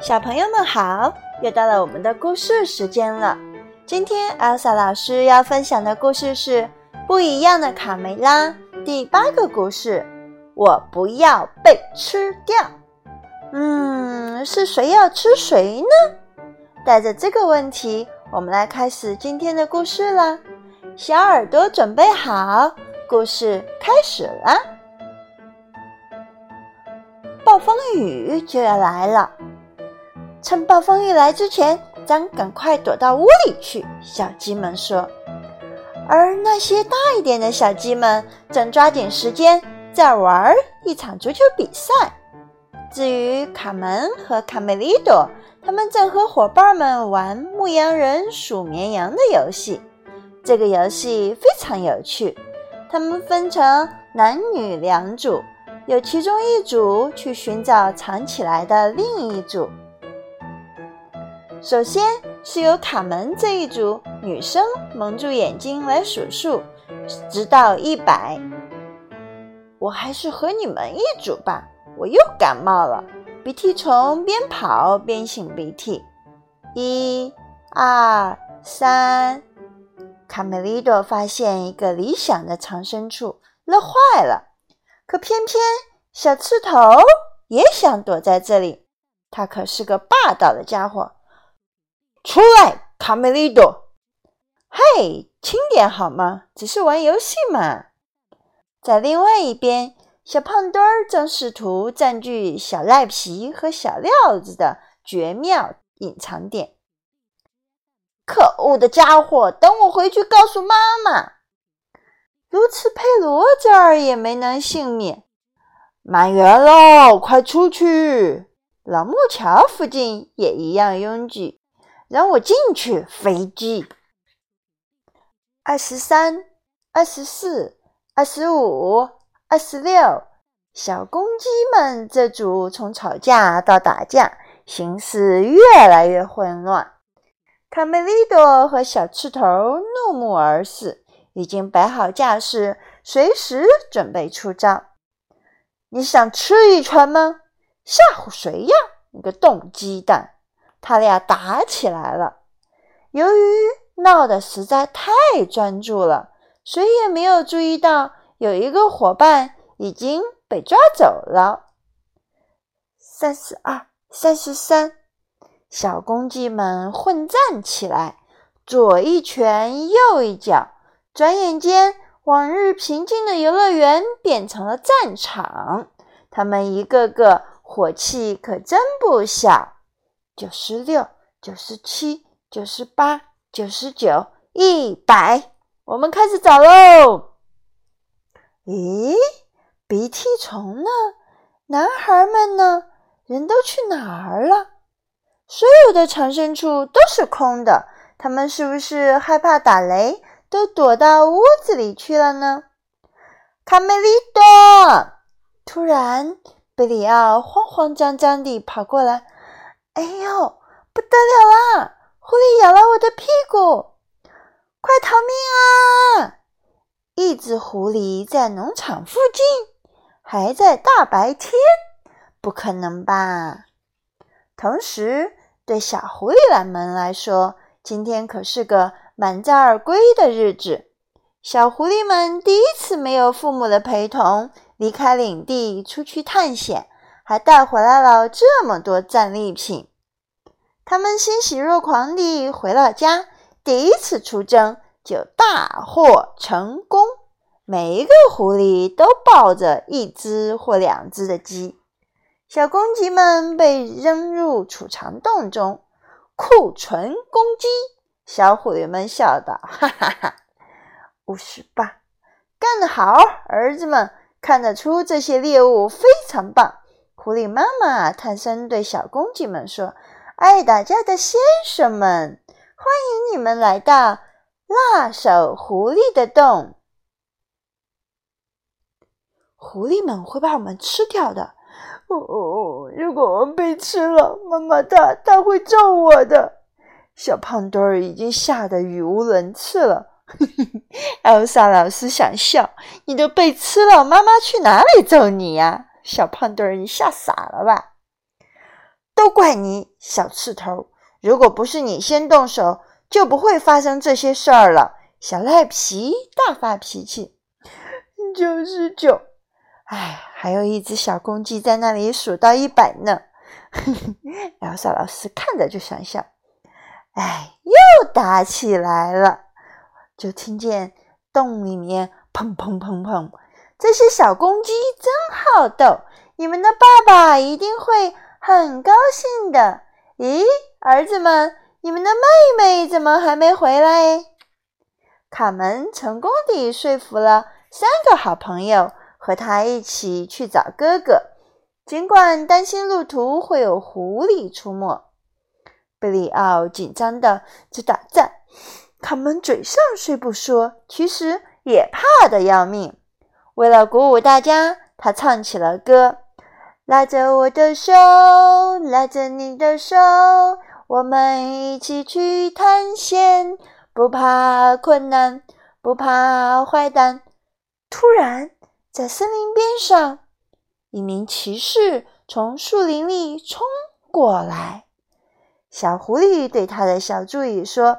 小朋友们好，又到了我们的故事时间了。今天艾莎老师要分享的故事是《不一样的卡梅拉》第八个故事。我不要被吃掉。嗯，是谁要吃谁呢？带着这个问题，我们来开始今天的故事啦。小耳朵准备好，故事开始啦。暴风雨就要来了。趁暴风雨来之前，咱赶快躲到屋里去。小鸡们说。而那些大一点的小鸡们正抓紧时间在玩一场足球比赛。至于卡门和卡梅利多，他们正和伙伴们玩牧羊人数绵羊的游戏。这个游戏非常有趣。他们分成男女两组，有其中一组去寻找藏起来的另一组。首先是由卡门这一组女生蒙住眼睛来数数，直到一百。我还是和你们一组吧，我又感冒了，鼻涕虫边跑边擤鼻涕。一、二、三，卡梅利多发现一个理想的藏身处，乐坏了。可偏偏小刺头也想躲在这里，他可是个霸道的家伙。出来，卡梅利多！嘿，轻点好吗？只是玩游戏嘛。在另外一边，小胖墩儿正试图占据小赖皮和小料子的绝妙隐藏点。可恶的家伙！等我回去告诉妈妈。卢茨佩罗这儿也没能幸免。满员喽，快出去！老木桥附近也一样拥挤。让我进去，飞机。二十三、二十四、二十五、二十六，小公鸡们这组从吵架到打架，形势越来越混乱。卡梅利多和小刺头怒目而视，已经摆好架势，随时准备出招。你想吃一拳吗？吓唬谁呀？你个冻鸡蛋！他俩打起来了。由于闹得实在太专注了，谁也没有注意到有一个伙伴已经被抓走了。三十二、三十三，小公鸡们混战起来，左一拳，右一脚。转眼间，往日平静的游乐园变成了战场。他们一个个火气可真不小。九十六、九十七、九十八、九十九、一百，我们开始找喽！咦，鼻涕虫呢？男孩们呢？人都去哪儿了？所有的藏身处都是空的，他们是不是害怕打雷，都躲到屋子里去了呢？卡梅利多！突然，贝里奥慌慌张张地跑过来。哎呦，不得了啦！狐狸咬了我的屁股，快逃命啊！一只狐狸在农场附近，还在大白天，不可能吧？同时，对小狐狸们来说，今天可是个满载而归的日子。小狐狸们第一次没有父母的陪同，离开领地出去探险，还带回来了这么多战利品。他们欣喜若狂地回了家，第一次出征就大获成功。每一个狐狸都抱着一只或两只的鸡。小公鸡们被扔入储藏洞中，库存公鸡。小狐狸们笑道：“哈哈哈，五十八，干得好，儿子们！看得出这些猎物非常棒。”狐狸妈妈探身对小公鸡们说。爱打架的先生们，欢迎你们来到辣手狐狸的洞。狐狸们会把我们吃掉的。哦，如果我们被吃了，妈妈她她会揍我的。小胖墩儿已经吓得语无伦次了。艾尔莎老师想笑，你都被吃了，妈妈去哪里揍你呀？小胖墩儿，你吓傻了吧？都怪你，小刺头！如果不是你先动手，就不会发生这些事儿了。小赖皮大发脾气，九十九。哎，还有一只小公鸡在那里数到一百呢。姚少老师看着就想笑。哎，又打起来了，就听见洞里面砰砰砰砰。这些小公鸡真好斗，你们的爸爸一定会很高兴的。咦，儿子们，你们的妹妹怎么还没回来？卡门成功地说服了三个好朋友和他一起去找哥哥，尽管担心路途会有狐狸出没。贝里奥紧张的直打颤，卡门嘴上虽不说，其实也怕的要命。为了鼓舞大家，他唱起了歌：“拉着我的手，拉着你的手，我们一起去探险，不怕困难，不怕坏蛋。”突然，在森林边上，一名骑士从树林里冲过来。小狐狸对他的小助理说：“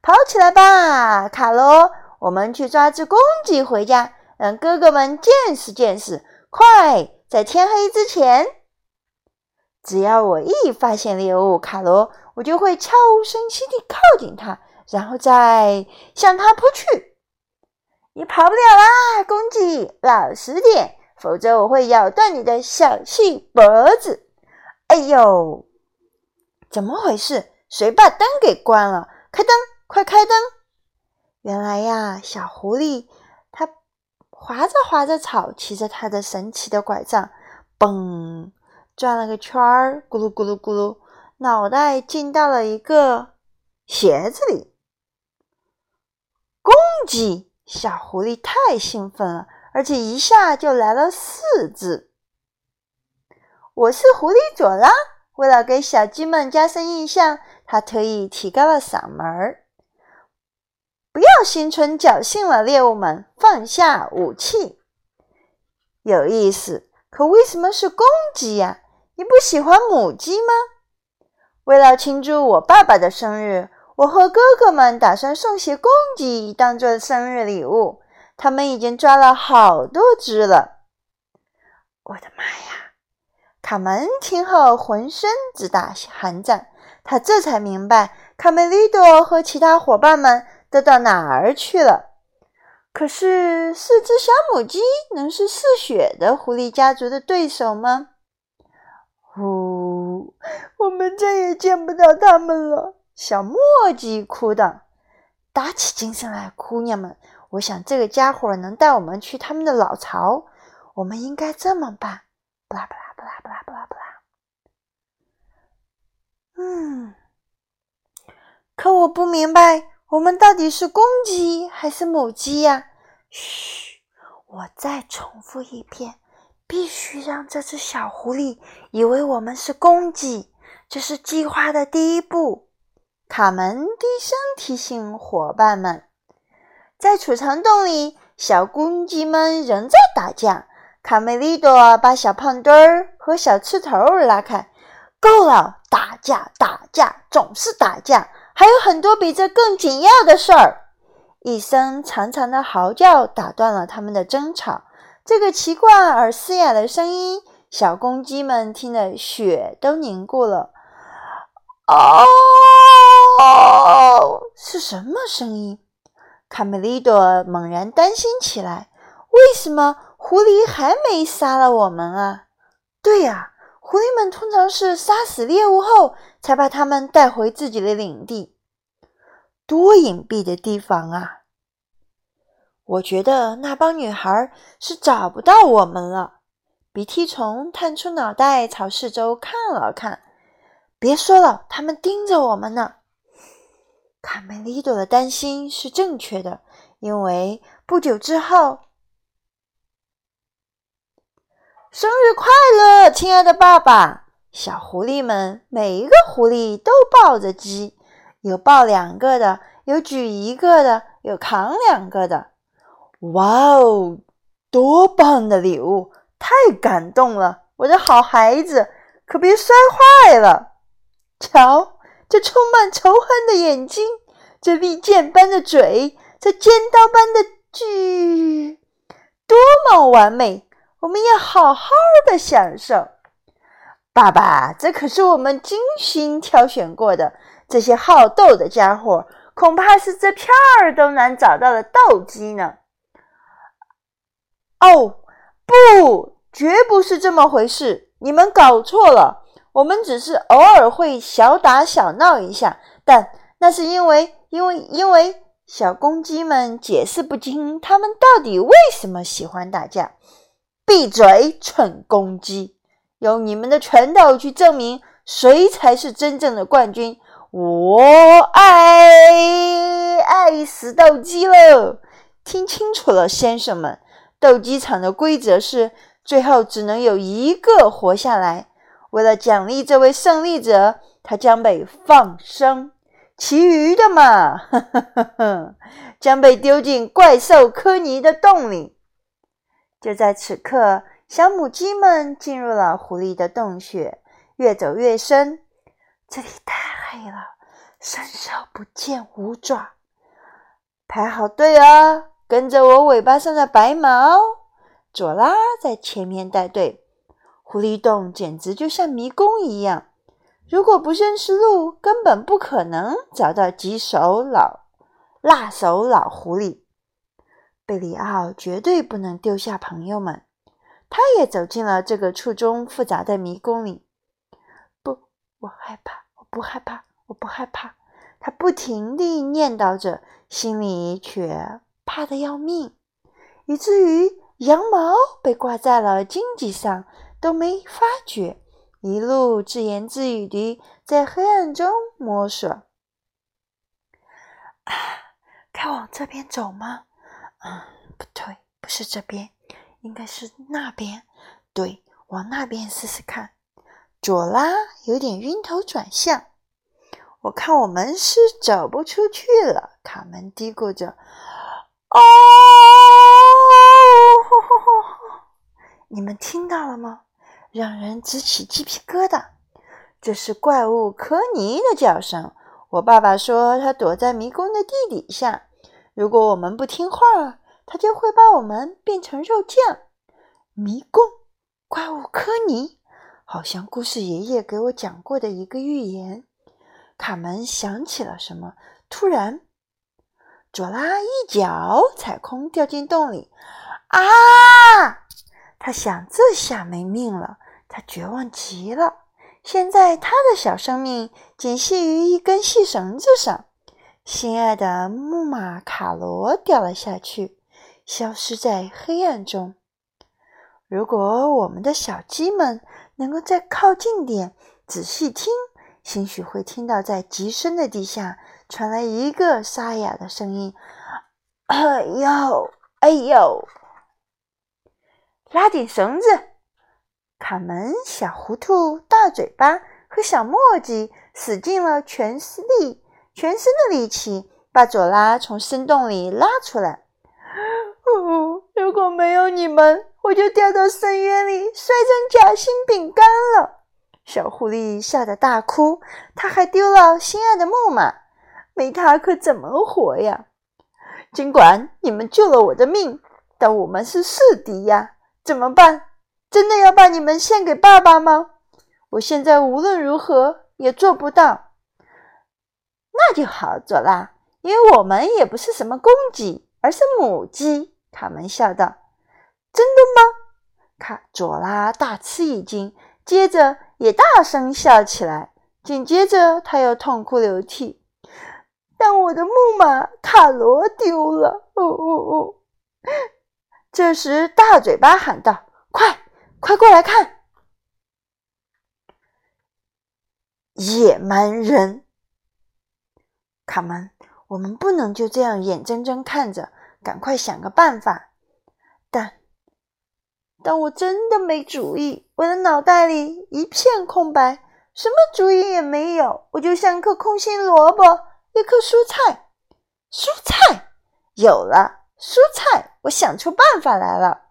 跑起来吧，卡罗，我们去抓只公鸡回家。”让哥哥们见识见识！快，在天黑之前，只要我一发现猎物，卡罗，我就会悄无声息地靠近它，然后再向它扑去。你跑不了啦，公鸡，老实点，否则我会咬断你的小细脖子！哎呦，怎么回事？谁把灯给关了？开灯，快开灯！原来呀，小狐狸。划着划着草，骑着他的神奇的拐杖，嘣，转了个圈儿，咕噜咕噜咕噜，脑袋进到了一个鞋子里。公鸡，小狐狸太兴奋了，而且一下就来了四只。我是狐狸佐拉，为了给小鸡们加深印象，他特意提高了嗓门儿。不要心存侥幸了，猎物们，放下武器。有意思，可为什么是公鸡呀？你不喜欢母鸡吗？为了庆祝我爸爸的生日，我和哥哥们打算送些公鸡当做生日礼物。他们已经抓了好多只了。我的妈呀！卡门听后浑身直打寒战，他这才明白卡梅利多和其他伙伴们。都到哪儿去了？可是四只小母鸡能是嗜血的狐狸家族的对手吗？呜，我们再也见不到它们了。小墨鸡哭道：“打起精神来，姑娘们！我想这个家伙能带我们去他们的老巢。我们应该这么办。”巴拉巴拉巴拉巴拉巴拉巴拉。嗯，可我不明白。我们到底是公鸡还是母鸡呀？嘘，我再重复一遍，必须让这只小狐狸以为我们是公鸡。这是计划的第一步。卡门低声提醒伙伴们：“在储藏洞里，小公鸡们仍在打架。”卡梅利多把小胖墩儿和小刺头拉开。够了，打架，打架，总是打架。还有很多比这更紧要的事儿！一声长长的嚎叫打断了他们的争吵。这个奇怪而嘶哑的声音，小公鸡们听得血都凝固了。哦，是什么声音？卡梅利多猛然担心起来。为什么狐狸还没杀了我们啊？对呀。狐狸们通常是杀死猎物后，才把他们带回自己的领地。多隐蔽的地方啊！我觉得那帮女孩是找不到我们了。鼻涕虫探出脑袋朝四周看了看。别说了，他们盯着我们呢。卡梅利多的担心是正确的，因为不久之后。生日快乐，亲爱的爸爸！小狐狸们，每一个狐狸都抱着鸡，有抱两个的，有举一个的，有扛两个的。哇哦，多棒的礼物！太感动了，我的好孩子！可别摔坏了。瞧，这充满仇恨的眼睛，这利剑般的嘴，这尖刀般的锯，多么完美！我们要好好的享受。爸爸，这可是我们精心挑选过的。这些好斗的家伙，恐怕是这片儿都难找到的斗鸡呢。哦，不，绝不是这么回事。你们搞错了。我们只是偶尔会小打小闹一下，但那是因为，因为，因为小公鸡们解释不清，他们到底为什么喜欢打架。闭嘴，蠢公鸡！用你们的拳头去证明谁才是真正的冠军。我爱爱死斗鸡了！听清楚了，先生们，斗鸡场的规则是最后只能有一个活下来。为了奖励这位胜利者，他将被放生，其余的嘛，将被丢进怪兽科尼的洞里。就在此刻，小母鸡们进入了狐狸的洞穴，越走越深。这里太黑了，伸手不见五爪。排好队啊，跟着我尾巴上的白毛，佐拉在前面带队。狐狸洞简直就像迷宫一样，如果不认识路，根本不可能找到棘手老辣手老狐狸。贝里奥绝对不能丢下朋友们，他也走进了这个错综复杂的迷宫里。不，我害怕，我不害怕，我不害怕。他不停地念叨着，心里却怕得要命，以至于羊毛被挂在了荆棘上。都没发觉，一路自言自语地在黑暗中摸索。啊，该往这边走吗？嗯，不对，不是这边，应该是那边。对，往那边试试看。佐拉有点晕头转向。我看我们是走不出去了。卡门嘀咕着：“哦，你们听到了吗？”让人直起鸡皮疙瘩。这是怪物科尼的叫声。我爸爸说，他躲在迷宫的地底下。如果我们不听话，他就会把我们变成肉酱。迷宫，怪物科尼，好像故事爷爷给我讲过的一个寓言。卡门想起了什么，突然，佐拉一脚踩空，掉进洞里。啊！他想，这下没命了。他绝望极了。现在他的小生命仅系于一根细绳子上。心爱的木马卡罗掉了下去，消失在黑暗中。如果我们的小鸡们能够再靠近点，仔细听，兴许会听到在极深的地下传来一个沙哑的声音：“哎呦，哎呦！”拉紧绳子。卡门、小糊涂、大嘴巴和小墨迹使尽了全身力、全身的力气，把佐拉从深洞里拉出来。如果没有你们，我就掉到深渊里，摔成夹心饼干了。小狐狸吓得大哭，他还丢了心爱的木马，没他可怎么活呀？尽管你们救了我的命，但我们是世敌呀，怎么办？真的要把你们献给爸爸吗？我现在无论如何也做不到。那就好，佐拉，因为我们也不是什么公鸡，而是母鸡。卡门笑道：“真的吗？”卡佐拉大吃一惊，接着也大声笑起来。紧接着，他又痛哭流涕：“但我的木马卡罗丢了！”哦哦哦！这时，大嘴巴喊道：“快！”快过来看，野蛮人！卡门，我们不能就这样眼睁睁看着，赶快想个办法。但，但我真的没主意，我的脑袋里一片空白，什么主意也没有。我就像颗空心萝卜，一颗蔬菜。蔬菜有了，蔬菜！我想出办法来了。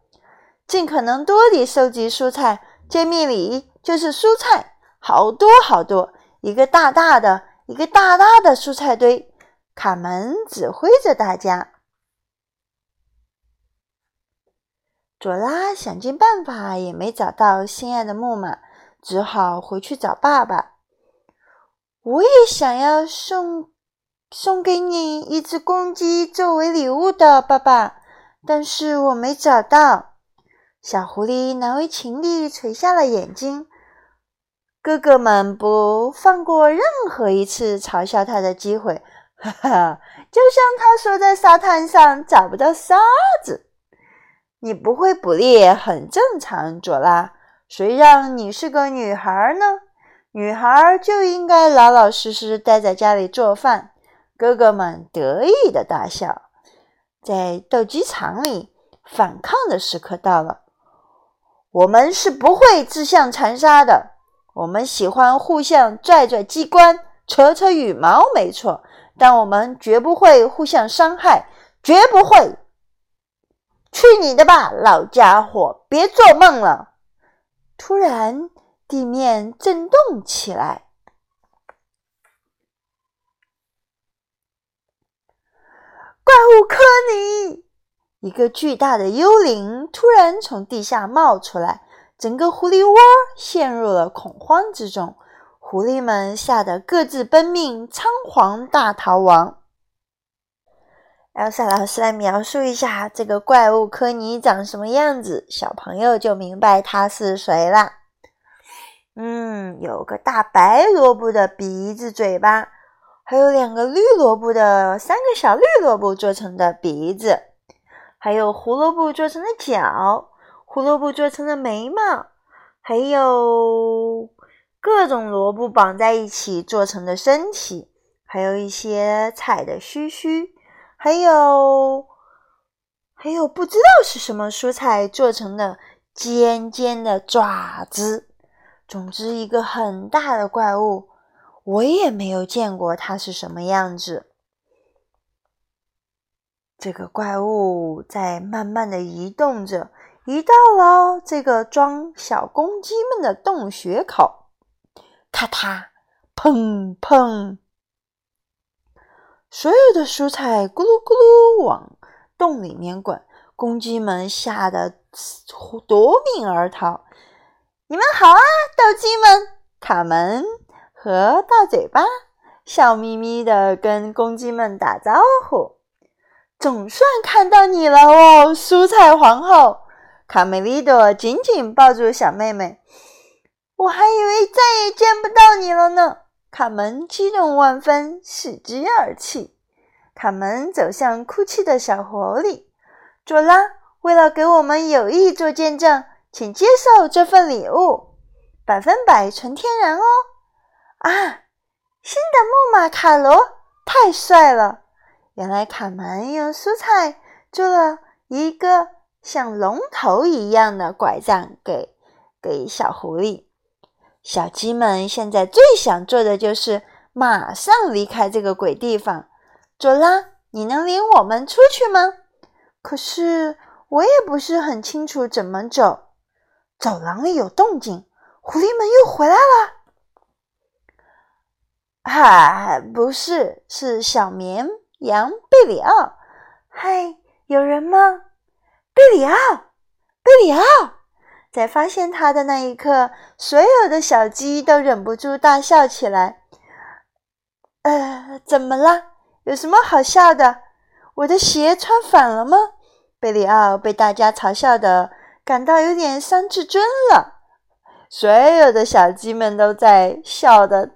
尽可能多地收集蔬菜，揭秘里就是蔬菜，好多好多，一个大大的，一个大大的蔬菜堆。卡门指挥着大家。佐拉想尽办法也没找到心爱的木马，只好回去找爸爸。我也想要送送给你一只公鸡作为礼物的，爸爸，但是我没找到。小狐狸难为情地垂下了眼睛。哥哥们不放过任何一次嘲笑他的机会，哈哈！就像他说在沙滩上找不到沙子。你不会捕猎很正常，佐拉。谁让你是个女孩呢？女孩就应该老老实实待在家里做饭。哥哥们得意的大笑。在斗鸡场里，反抗的时刻到了。我们是不会自相残杀的。我们喜欢互相拽拽机关、扯扯羽毛，没错。但我们绝不会互相伤害，绝不会。去你的吧，老家伙！别做梦了！突然，地面震动起来。怪物科尼！一个巨大的幽灵突然从地下冒出来，整个狐狸窝陷入了恐慌之中。狐狸们吓得各自奔命，仓皇大逃亡。艾莎老师来描述一下这个怪物科尼长什么样子，小朋友就明白他是谁了。嗯，有个大白萝卜的鼻子、嘴巴，还有两个绿萝卜的三个小绿萝卜做成的鼻子，还有胡萝卜做成的脚，胡萝卜做成的眉毛，还有各种萝卜绑在一起做成的身体，还有一些菜的须须。还有，还有不知道是什么蔬菜做成的尖尖的爪子。总之，一个很大的怪物，我也没有见过它是什么样子。这个怪物在慢慢的移动着，移到了这个装小公鸡们的洞穴口，咔嗒，砰砰。所有的蔬菜咕噜咕噜往洞里面滚，公鸡们吓得夺命而逃。你们好啊，斗鸡们！卡门和大嘴巴笑眯眯的跟公鸡们打招呼。总算看到你了哦，蔬菜皇后！卡梅利多紧紧抱住小妹妹。我还以为再也见不到你了呢。卡门激动万分，喜极而泣。卡门走向哭泣的小狐狸，佐拉，为了给我们友谊做见证，请接受这份礼物，百分百纯天然哦！啊，新的木马卡罗太帅了！原来卡门用蔬菜做了一个像龙头一样的拐杖给给小狐狸。小鸡们现在最想做的就是马上离开这个鬼地方。佐拉，你能领我们出去吗？可是我也不是很清楚怎么走。走廊里有动静，狐狸们又回来了。哈，不是，是小绵羊贝里奥。嗨，有人吗？贝里奥，贝里奥。在发现他的那一刻，所有的小鸡都忍不住大笑起来。呃，怎么了？有什么好笑的？我的鞋穿反了吗？贝里奥被大家嘲笑的感到有点伤自尊了。所有的小鸡们都在笑的，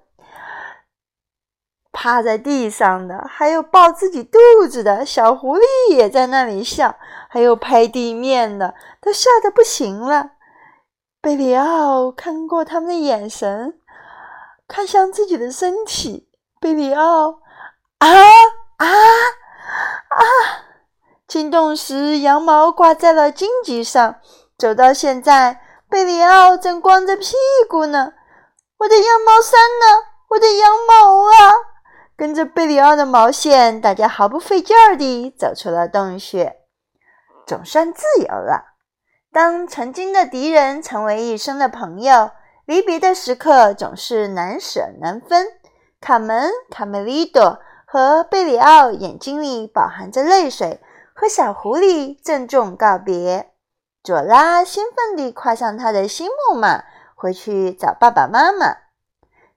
趴在地上的，还有抱自己肚子的小狐狸也在那里笑，还有拍地面的，都笑得不行了。贝里奥看过他们的眼神，看向自己的身体。贝里奥，啊啊啊！惊动时，羊毛挂在了荆棘上。走到现在，贝里奥正光着屁股呢。我的羊毛衫呢？我的羊毛啊！跟着贝里奥的毛线，大家毫不费劲儿地走出了洞穴，总算自由了。当曾经的敌人成为一生的朋友，离别的时刻总是难舍难分。卡门、卡梅利多和贝里奥眼睛里饱含着泪水，和小狐狸郑重告别。佐拉兴奋地跨上他的新木马，回去找爸爸妈妈。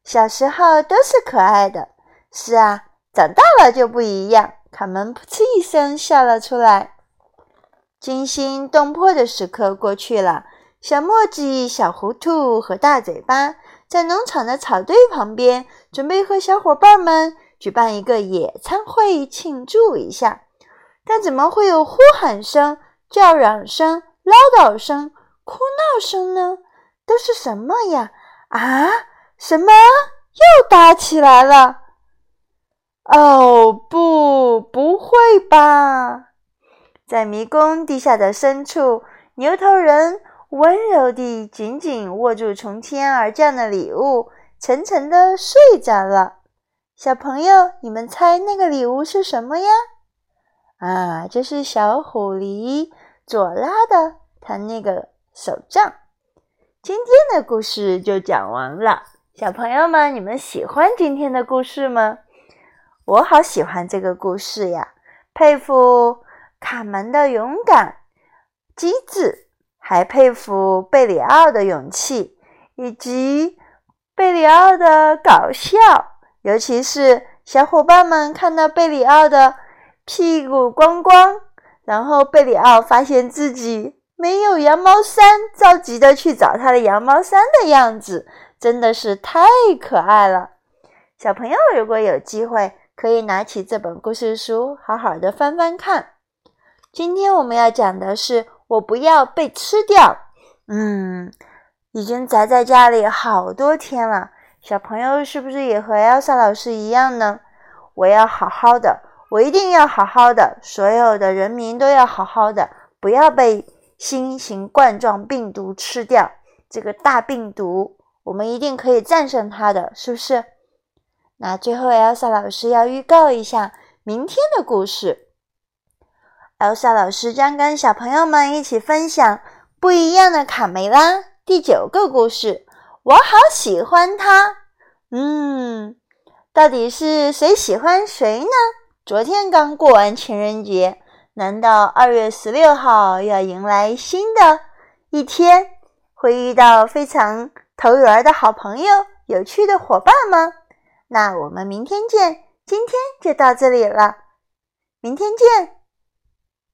小时候都是可爱的，是啊，长大了就不一样。卡门噗嗤一声笑了出来。惊心动魄的时刻过去了，小墨迹、小糊涂和大嘴巴在农场的草堆旁边，准备和小伙伴们举办一个野餐会庆祝一下。但怎么会有呼喊声、叫嚷声、唠叨声、哭闹声呢？都是什么呀？啊，什么？又打起来了？哦，不，不会吧！在迷宫地下的深处，牛头人温柔地紧紧握住从天而降的礼物，沉沉地睡着了。小朋友，你们猜那个礼物是什么呀？啊，这是小狐狸佐拉的他那个手杖。今天的故事就讲完了，小朋友们，你们喜欢今天的故事吗？我好喜欢这个故事呀，佩服。卡门的勇敢、机智，还佩服贝里奥的勇气，以及贝里奥的搞笑。尤其是小伙伴们看到贝里奥的屁股光光，然后贝里奥发现自己没有羊毛衫，着急的去找他的羊毛衫的样子，真的是太可爱了。小朋友如果有机会，可以拿起这本故事书，好好的翻翻看。今天我们要讲的是，我不要被吃掉。嗯，已经宅在家里好多天了，小朋友是不是也和 Elsa 老师一样呢？我要好好的，我一定要好好的，所有的人民都要好好的，不要被新型冠状病毒吃掉。这个大病毒，我们一定可以战胜它的，是不是？那最后，Elsa 老师要预告一下明天的故事。Elsa 老师将跟小朋友们一起分享不一样的卡梅拉第九个故事。我好喜欢它。嗯，到底是谁喜欢谁呢？昨天刚过完情人节，难道二月十六号要迎来新的一天，会遇到非常投缘的好朋友、有趣的伙伴吗？那我们明天见。今天就到这里了，明天见。